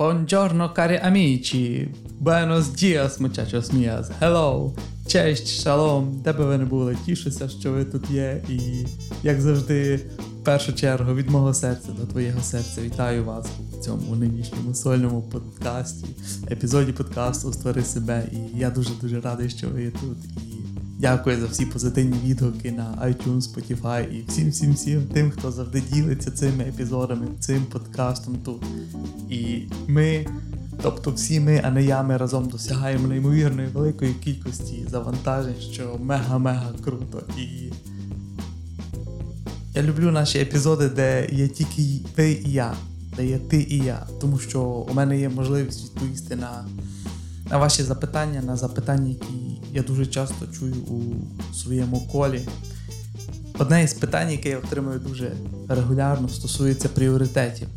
Buongiorno, cari amici! Buenos dias, muchachos mías! Hello! Честь, шалом! Де би ви не були, тішуся, що ви тут є. І, як завжди, в першу чергу від мого серця до твоєго серця вітаю вас у цьому нинішньому сольному подкасті, епізоді подкасту Створи себе. І я дуже-дуже радий, що ви є тут. І Дякую за всі позитивні відгуки на iTunes, Spotify і всім всім всім тим, хто завжди ділиться цими епізодами, цим подкастом тут. І ми, тобто всі ми, а не я, ми разом досягаємо неймовірної великої кількості завантажень, що мега-мега круто. І я люблю наші епізоди, де є тільки ви і я, де є ти і я, тому що у мене є можливість відповісти на, на ваші запитання, на запитання, які я дуже часто чую у своєму колі. Одне із питань, яке я отримую дуже регулярно, стосується пріоритетів.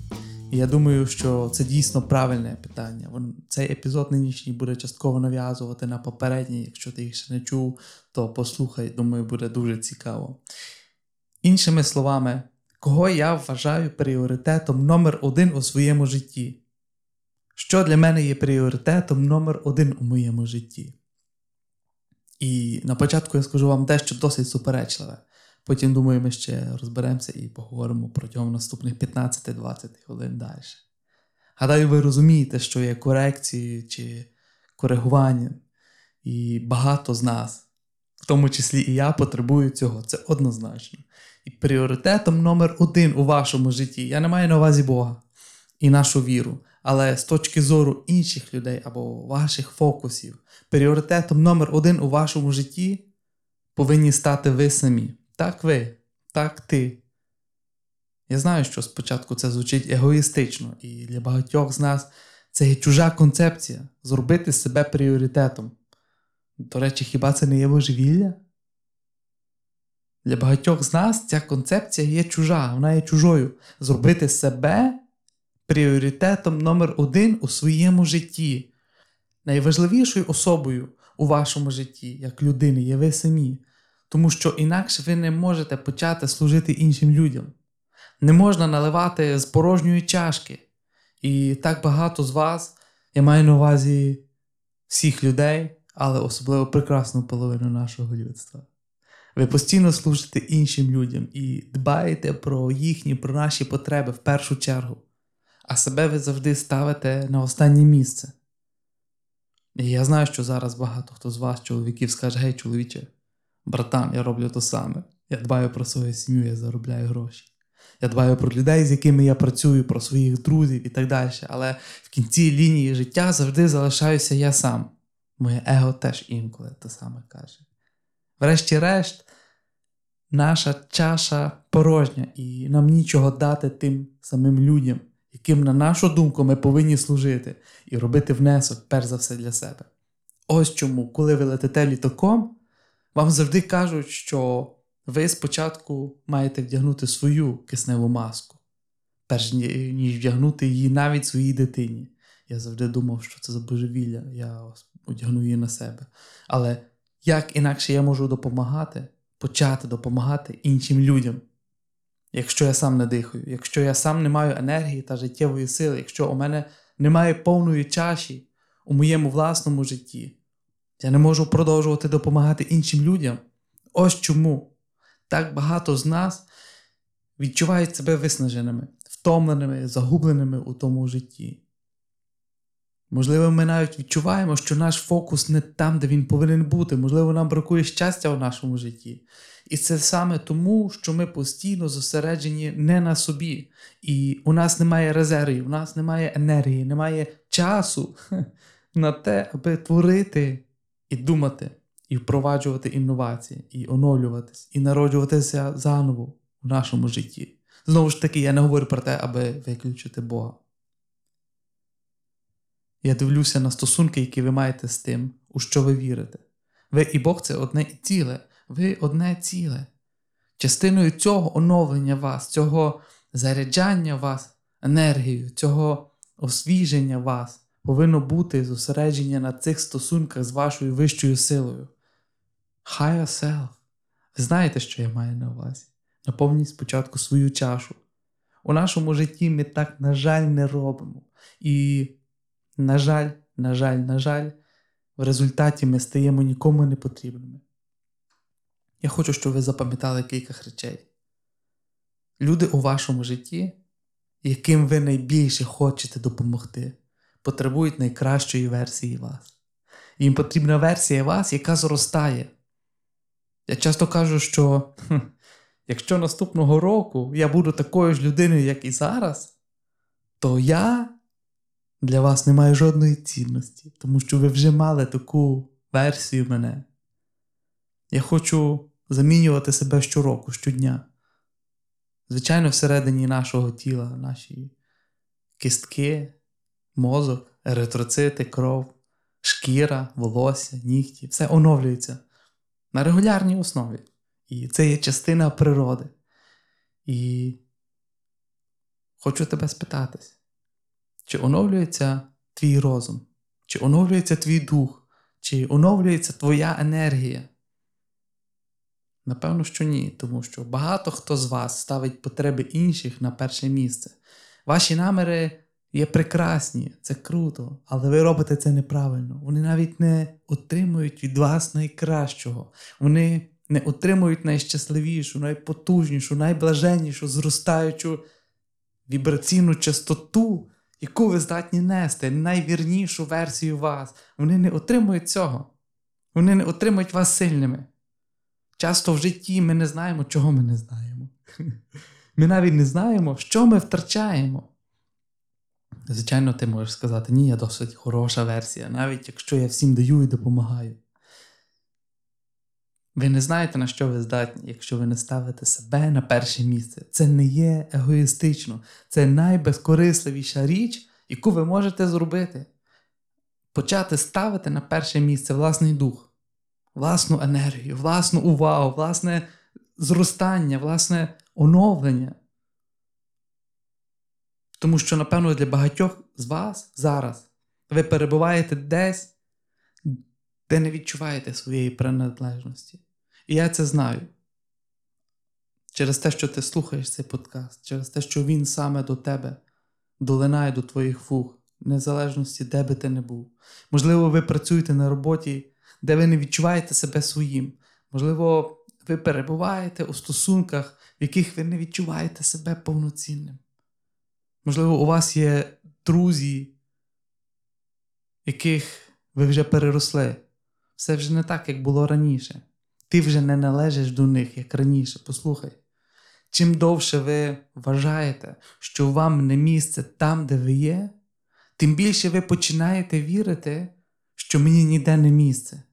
І я думаю, що це дійсно правильне питання. Цей епізод нинішній буде частково нав'язувати на попередній. Якщо ти їх ще не чув, то послухай, думаю, буде дуже цікаво. Іншими словами, кого я вважаю пріоритетом номер один у своєму житті? Що для мене є пріоритетом номер один у моєму житті? І на початку я скажу вам дещо досить суперечливе. Потім, думаю, ми ще розберемося і поговоримо протягом наступних 15-20 хвилин далі. Гадаю, ви розумієте, що є корекції чи коригування, і багато з нас, в тому числі і я, потребую цього. Це однозначно. І пріоритетом номер один у вашому житті я не маю на увазі Бога і нашу віру, але з точки зору інших людей або ваших фокусів, пріоритетом номер один у вашому житті повинні стати ви самі. Так ви, так ти. Я знаю, що спочатку це звучить егоїстично, і для багатьох з нас це є чужа концепція зробити себе пріоритетом. До речі, хіба це не є божевілля? Для багатьох з нас ця концепція є чужа, вона є чужою. Зробити себе пріоритетом номер один у своєму житті. Найважливішою особою у вашому житті, як людини, є ви самі, тому що інакше ви не можете почати служити іншим людям. Не можна наливати з порожньої чашки. І так багато з вас, я маю на увазі всіх людей, але особливо прекрасну половину нашого людства. Ви постійно служите іншим людям і дбаєте про їхні, про наші потреби в першу чергу а себе ви завжди ставите на останнє місце. І я знаю, що зараз багато хто з вас, чоловіків, скаже: гей, чоловіче, братан, я роблю то саме. Я дбаю про свою сім'ю, я заробляю гроші. Я дбаю про людей, з якими я працюю, про своїх друзів і так далі. Але в кінці лінії життя завжди залишаюся я сам. Моє его теж інколи те саме каже. Врешті-решт, наша чаша порожня, і нам нічого дати тим самим людям яким, на нашу думку, ми повинні служити і робити внесок, перш за все, для себе. Ось чому, коли ви летите літаком, вам завжди кажуть, що ви спочатку маєте вдягнути свою кисневу маску, перш ніж вдягнути її навіть своїй дитині. Я завжди думав, що це за божевілля, я одягну її на себе. Але як інакше я можу допомагати, почати допомагати іншим людям? Якщо я сам не дихаю, якщо я сам не маю енергії та життєвої сили, якщо у мене немає повної чаші у моєму власному житті, я не можу продовжувати допомагати іншим людям. Ось чому так багато з нас відчувають себе виснаженими, втомленими, загубленими у тому житті. Можливо, ми навіть відчуваємо, що наш фокус не там, де він повинен бути. Можливо, нам бракує щастя у нашому житті. І це саме тому, що ми постійно зосереджені не на собі. І у нас немає резервів, у нас немає енергії, немає часу на те, аби творити і думати, і впроваджувати інновації, і оновлюватись, і народжуватися заново в нашому житті. Знову ж таки, я не говорю про те, аби виключити Бога. Я дивлюся на стосунки, які ви маєте з тим, у що ви вірите. Ви і Бог це одне ціле, ви одне ціле. Частиною цього оновлення вас, цього заряджання вас енергією, цього освіження вас повинно бути зосередження на цих стосунках з вашою вищою силою. Higher self. Ви знаєте, що я маю на увазі? Наповніть спочатку свою чашу. У нашому житті ми так, на жаль, не робимо. І, на жаль, на жаль, на жаль, в результаті ми стаємо нікому не потрібними. Я хочу, щоб ви запам'ятали кілька речей. Люди у вашому житті, яким ви найбільше хочете допомогти, потребують найкращої версії вас. Їм потрібна версія вас, яка зростає. Я часто кажу, що якщо наступного року я буду такою ж людиною, як і зараз, то я для вас не маю жодної цінності, тому що ви вже мали таку версію мене. Я хочу замінювати себе щороку, щодня. Звичайно, всередині нашого тіла, наші кістки, мозок, еритроцити, кров, шкіра, волосся, нігті все оновлюється на регулярній основі. І це є частина природи. І хочу тебе спитатись, чи оновлюється твій розум, чи оновлюється твій дух, чи оновлюється твоя енергія? Напевно, що ні, тому що багато хто з вас ставить потреби інших на перше місце. Ваші наміри є прекрасні, це круто, але ви робите це неправильно. Вони навіть не отримують від вас найкращого. Вони не отримують найщасливішу, найпотужнішу, найблаженнішу, зростаючу вібраційну частоту, яку ви здатні нести, найвірнішу версію вас. Вони не отримують цього. Вони не отримують вас сильними. Часто в житті ми не знаємо, чого ми не знаємо. Ми навіть не знаємо, що ми втрачаємо. Звичайно, ти можеш сказати, ні, я досить хороша версія, навіть якщо я всім даю і допомагаю. Ви не знаєте, на що ви здатні, якщо ви не ставите себе на перше місце. Це не є егоїстично, це найбезкорисливіша річ, яку ви можете зробити. Почати ставити на перше місце власний дух, власну енергію, власну увагу, власне зростання, власне оновлення. Тому що, напевно, для багатьох з вас зараз ви перебуваєте десь, де не відчуваєте своєї приналежності. І я це знаю. Через те, що ти слухаєш цей подкаст, через те, що він саме до тебе долинає до твоїх вух, незалежності, де би ти не був. Можливо, ви працюєте на роботі, де ви не відчуваєте себе своїм. Можливо, ви перебуваєте у стосунках, в яких ви не відчуваєте себе повноцінним. Можливо, у вас є друзі, яких ви вже переросли. Все вже не так, як було раніше. Ти вже не належиш до них, як раніше. Послухай. Чим довше ви вважаєте, що вам не місце там, де ви є, тим більше ви починаєте вірити, що мені ніде не місце.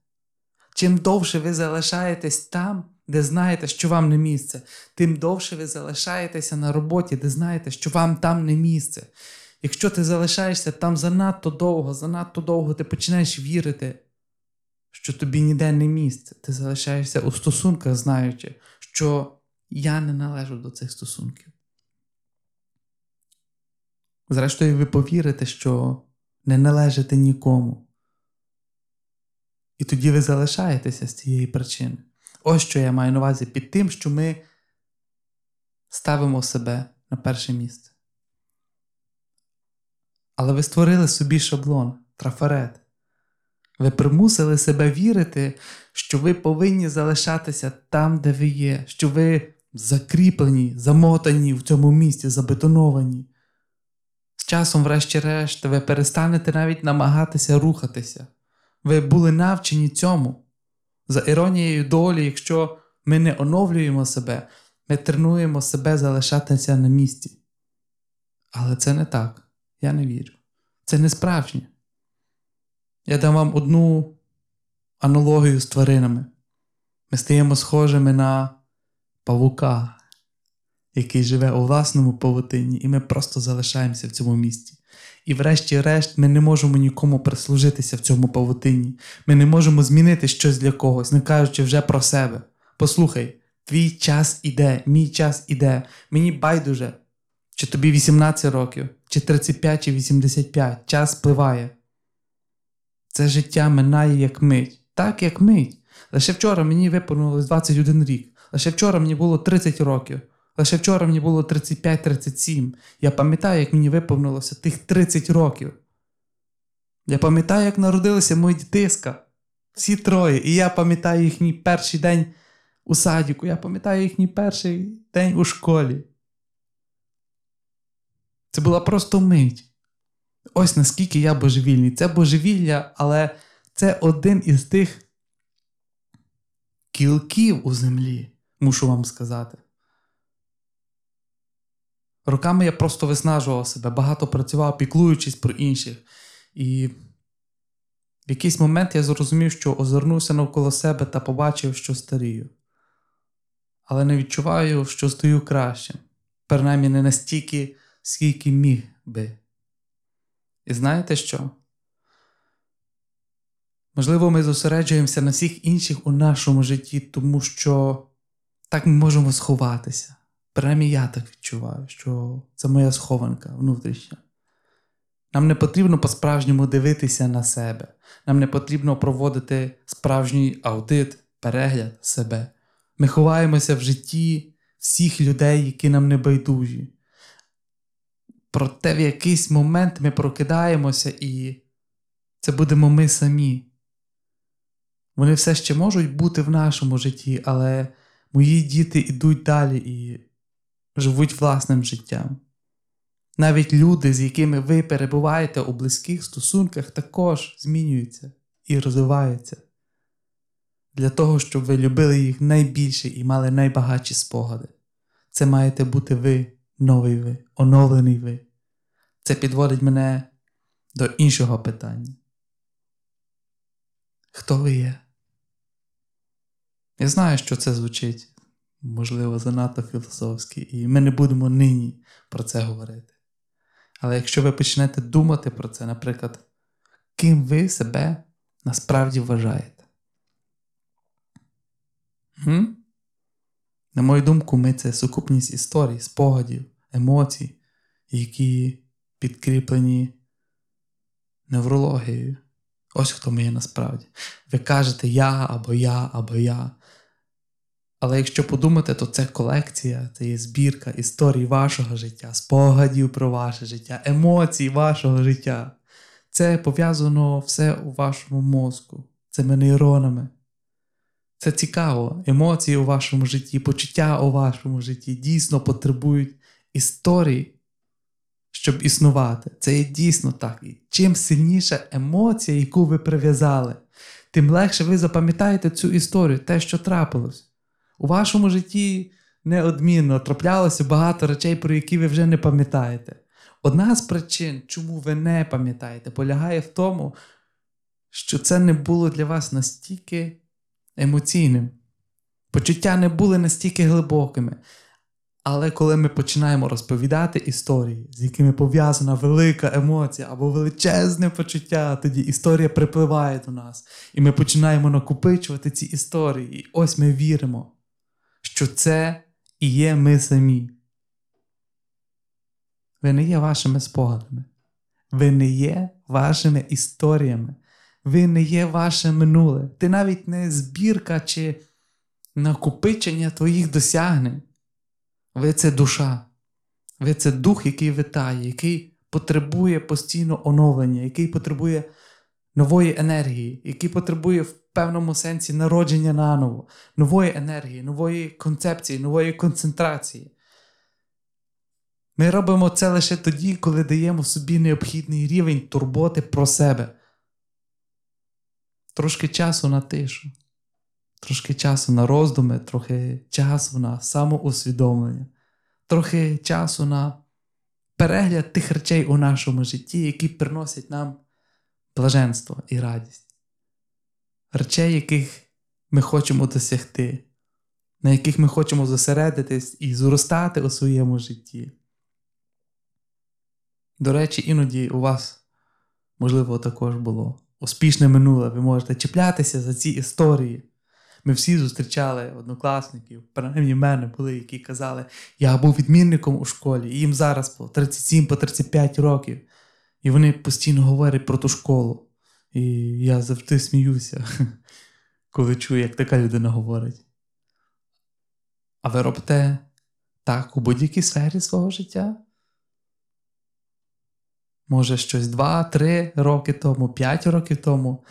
Чим довше ви залишаєтесь там, де знаєте, що вам не місце, тим довше ви залишаєтеся на роботі, де знаєте, що вам там не місце. Якщо ти залишаєшся там занадто довго, занадто довго ти починаєш вірити, що тобі ніде не місце. Ти залишаєшся у стосунках, знаючи, що я не належу до цих стосунків. Зрештою, ви повірите, що не належите нікому. І тоді ви залишаєтеся з цієї причини. Ось що я маю на увазі під тим, що ми ставимо себе на перше місце. Але ви створили собі шаблон, трафарет. Ви примусили себе вірити, що ви повинні залишатися там, де ви є, що ви закріплені, замотані в цьому місці, забетоновані. З часом, врешті-решт, ви перестанете навіть намагатися рухатися. Ви були навчені цьому. За іронією долі, якщо ми не оновлюємо себе, ми тренуємо себе залишатися на місці. Але це не так. Я не вірю. Це не справжнє. Я дам вам одну аналогію з тваринами. Ми стаємо схожими на павука, який живе у власному павутині, і ми просто залишаємося в цьому місці. І, врешті-решт, ми не можемо нікому прислужитися в цьому павутині. Ми не можемо змінити щось для когось, не кажучи вже про себе. Послухай, твій час іде, мій час іде. Мені байдуже, чи тобі 18 років, чи 35, чи 85, час спливає. Це життя минає як мить, так як мить. Лише вчора мені виповнилось 21 рік. Лише вчора мені було 30 років. Лише вчора мені було 35-37. Я пам'ятаю, як мені виповнилося тих 30 років. Я пам'ятаю, як народилися мої дітиська. Всі троє. І я пам'ятаю їхній перший день у садіку, я пам'ятаю їхній перший день у школі. Це була просто мить. Ось наскільки я божевільний. Це божевілля, але це один із тих кілків у землі, мушу вам сказати. Роками я просто виснажував себе, багато працював, піклуючись про інших. І в якийсь момент я зрозумів, що озирнувся навколо себе та побачив, що старію. Але не відчуваю, що стою краще, принаймні не настільки, скільки міг би. І знаєте що? Можливо, ми зосереджуємося на всіх інших у нашому житті, тому що так ми можемо сховатися. Принаймні я так відчуваю, що це моя схованка внутрішня. Нам не потрібно по-справжньому дивитися на себе. Нам не потрібно проводити справжній аудит, перегляд себе. Ми ховаємося в житті всіх людей, які нам не байдужі. Проте в якийсь момент ми прокидаємося, і це будемо ми самі. Вони все ще можуть бути в нашому житті, але мої діти йдуть далі і живуть власним життям. Навіть люди, з якими ви перебуваєте у близьких стосунках, також змінюються і розвиваються для того, щоб ви любили їх найбільше і мали найбагатші спогади. Це маєте бути ви, новий ви, оновлений ви. Це підводить мене до іншого питання. Хто ви є? Я знаю, що це звучить, можливо, занадто філософськи, і ми не будемо нині про це говорити. Але якщо ви почнете думати про це, наприклад, ким ви себе насправді вважаєте? М? На мою думку, ми це сукупність історій, спогадів, емоцій, які підкріплені неврологією. Ось хто ми є насправді. Ви кажете я або я, або я. Але якщо подумати, то це колекція, це є збірка історій вашого життя, спогадів про ваше життя, емоцій вашого життя. Це пов'язано все у вашому мозку, цими нейронами. Це цікаво. Емоції у вашому житті, почуття у вашому житті дійсно потребують історій, щоб існувати. Це є дійсно так. І чим сильніша емоція, яку ви прив'язали, тим легше ви запам'ятаєте цю історію, те, що трапилось. У вашому житті неодмінно траплялося багато речей, про які ви вже не пам'ятаєте. Одна з причин, чому ви не пам'ятаєте, полягає в тому, що це не було для вас настільки емоційним. Почуття не були настільки глибокими. Але коли ми починаємо розповідати історії, з якими пов'язана велика емоція або величезне почуття, тоді історія припливає до нас, і ми починаємо накопичувати ці історії. І ось ми віримо, що це і є ми самі. Ви не є вашими спогадами, ви не є вашими історіями, ви не є ваше минуле. Ти навіть не збірка чи накопичення твоїх досягнень. Ви це душа, ви це дух, який витає, який потребує постійно оновлення, який потребує нової енергії, який потребує в певному сенсі народження наново, нової енергії, нової концепції, нової концентрації. Ми робимо це лише тоді, коли даємо собі необхідний рівень турботи про себе. Трошки часу на тишу, трошки часу на роздуми, трохи часу на самоусвідомлення, трохи часу на перегляд тих речей у нашому житті, які приносять нам блаженство і радість, речей, яких ми хочемо досягти, на яких ми хочемо зосередитись і зростати у своєму житті. До речі, іноді у вас, можливо, також було успішне минуле, ви можете чіплятися за ці історії. Ми всі зустрічали однокласників, принаймні в мене були, які казали, я був відмінником у школі, і їм зараз по 37 по 35 років. І вони постійно говорять про ту школу. І я завжди сміюся, коли чую, як така людина говорить. А ви робите Так, у будь-якій сфері свого життя. Може, щось 2-3 роки тому, 5 років тому.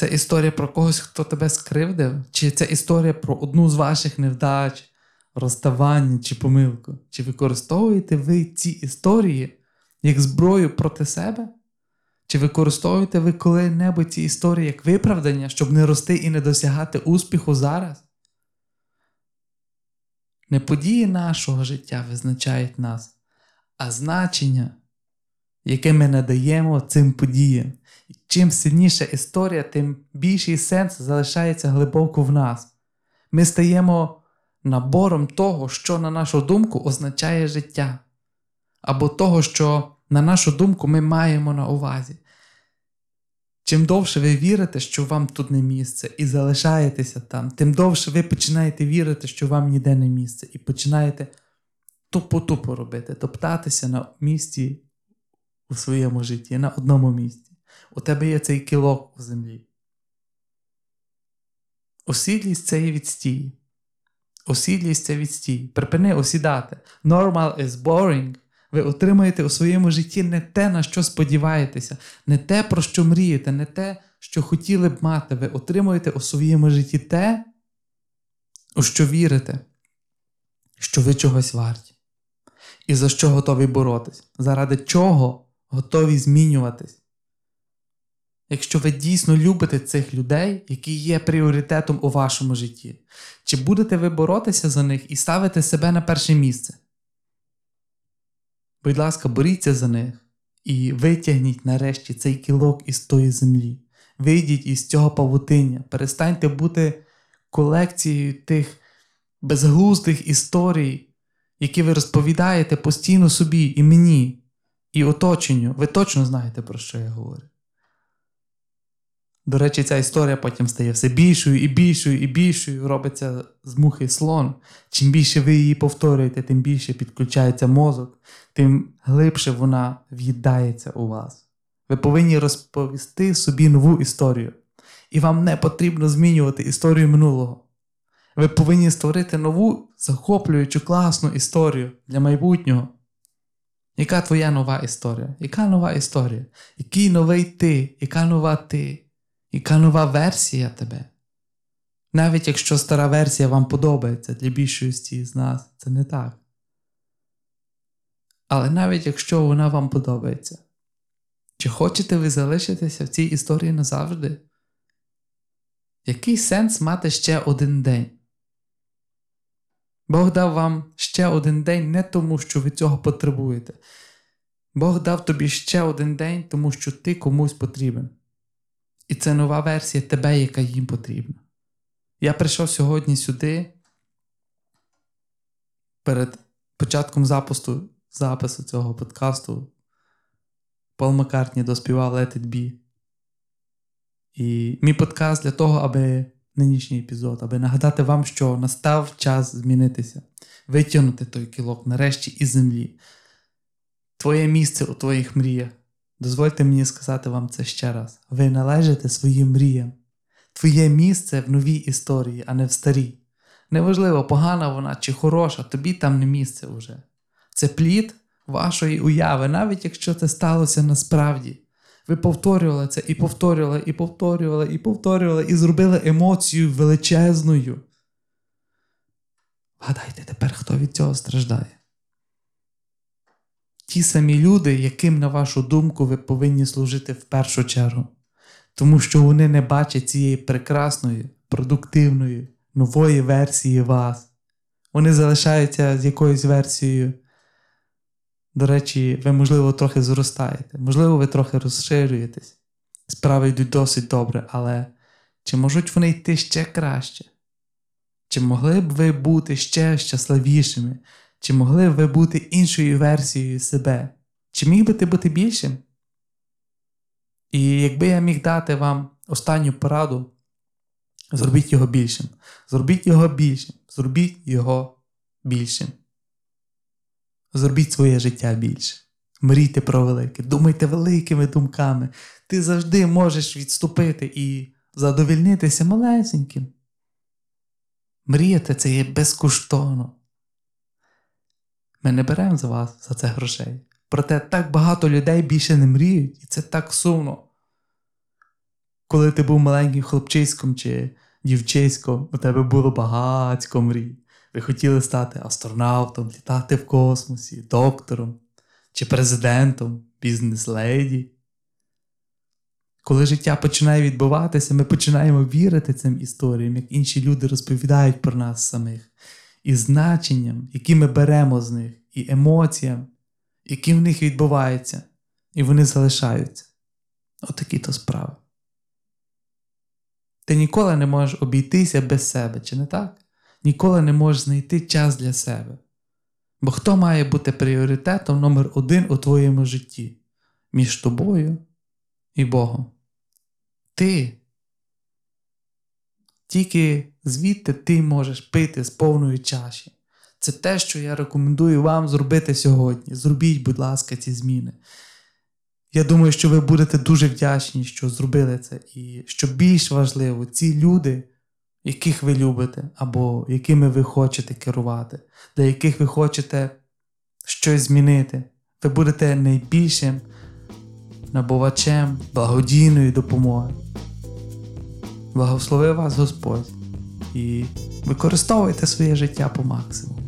Це історія про когось, хто тебе скривдив? Чи це історія про одну з ваших невдач, розставання чи помилку? Чи використовуєте ви ці історії як зброю проти себе? Чи використовуєте ви коли-небудь ці історії як виправдання, щоб не рости і не досягати успіху зараз? Не події нашого життя визначають нас, а значення, яке ми надаємо цим подіям. Чим сильніша історія, тим більший сенс залишається глибоко в нас. Ми стаємо набором того, що, на нашу думку, означає життя, або того, що, на нашу думку, ми маємо на увазі. Чим довше ви вірите, що вам тут не місце, і залишаєтеся там, тим довше ви починаєте вірити, що вам ніде не місце, і починаєте тупо-тупо робити, топтатися на місці у своєму житті, на одному місці. У тебе є цей кілок у землі. Осідлість це є відстій. Осідлість це відстій. Припини осідати. Normal is boring. Ви отримаєте у своєму житті не те, на що сподіваєтеся, не те, про що мрієте, не те, що хотіли б мати. Ви отримуєте у своєму житті те, у що вірите, що ви чогось варті. І за що готові боротись, заради чого готові змінюватись. Якщо ви дійсно любите цих людей, які є пріоритетом у вашому житті, чи будете ви боротися за них і ставити себе на перше місце? Будь ласка, боріться за них і витягніть нарешті цей кілок із тої землі. Вийдіть із цього павутиння, перестаньте бути колекцією тих безглуздих історій, які ви розповідаєте постійно собі і мені, і оточенню. Ви точно знаєте, про що я говорю. До речі, ця історія потім стає все більшою і більшою і більшою, робиться з мухи слон. Чим більше ви її повторюєте, тим більше підключається мозок, тим глибше вона в'їдається у вас. Ви повинні розповісти собі нову історію. І вам не потрібно змінювати історію минулого. Ви повинні створити нову, захоплюючу, класну історію для майбутнього. Яка твоя нова історія? Яка нова історія? Який новий ти? Яка нова ти? Яка нова версія тебе? Навіть якщо стара версія вам подобається для більшості з нас, це не так. Але навіть якщо вона вам подобається, чи хочете ви залишитися в цій історії назавжди? Який сенс мати ще один день? Бог дав вам ще один день не тому, що ви цього потребуєте. Бог дав тобі ще один день, тому що ти комусь потрібен. І це нова версія тебе, яка їм потрібна. Я прийшов сьогодні сюди перед початком запуску, запису цього подкасту. Пол Маккартні доспівав Let It Be. І мій подкаст для того, аби нинішній епізод, аби нагадати вам, що настав час змінитися, витягнути той кілок нарешті із землі. Твоє місце у твоїх мріях. Дозвольте мені сказати вам це ще раз. Ви належите своїм мріям. Твоє місце в новій історії, а не в старій. Неважливо, погана вона чи хороша, тобі там не місце вже. Це плід вашої уяви, навіть якщо це сталося насправді. Ви повторювали це і повторювали, і повторювали, і повторювали, і зробили емоцію величезною. Гадайте тепер, хто від цього страждає? Ті самі люди, яким, на вашу думку, ви повинні служити в першу чергу, тому що вони не бачать цієї прекрасної, продуктивної, нової версії вас. Вони залишаються з якоюсь версією. До речі, ви, можливо, трохи зростаєте, можливо, ви трохи розширюєтесь. Справи йдуть досить добре, але чи можуть вони йти ще краще? Чи могли б ви бути ще щасливішими? Чи могли ви бути іншою версією себе? Чи міг би ти бути більшим? І якби я міг дати вам останню пораду, зробіть його більшим. Зробіть його більшим. Зробіть його більшим. Зробіть своє життя більше. Мрійте про велике, думайте великими думками. Ти завжди можеш відступити і задовільнитися малесеньким. Мріяти це є безкоштовно. Ми не беремо з вас за це грошей. Проте так багато людей більше не мріють, і це так сумно. Коли ти був маленьким хлопчиськом чи дівчиськом, у тебе було багатько мрій. Ви хотіли стати астронавтом, літати в космосі, доктором чи президентом, бізнес-леді. Коли життя починає відбуватися, ми починаємо вірити цим історіям, як інші люди розповідають про нас самих, і значенням, які ми беремо з них, і емоціям, які в них відбуваються, і вони залишаються. Отакі то справи. Ти ніколи не можеш обійтися без себе, чи не так? Ніколи не можеш знайти час для себе. Бо хто має бути пріоритетом номер один у твоєму житті між тобою і Богом? Ти. Тільки звідти ти можеш пити з повної чаші. Це те, що я рекомендую вам зробити сьогодні. Зробіть, будь ласка, ці зміни. Я думаю, що ви будете дуже вдячні, що зробили це. І що більш важливо, ці люди, яких ви любите, або якими ви хочете керувати, для яких ви хочете щось змінити, ви будете найбільшим набувачем благодійної допомоги. Благослови вас Господь і використовуйте своє життя по максимуму.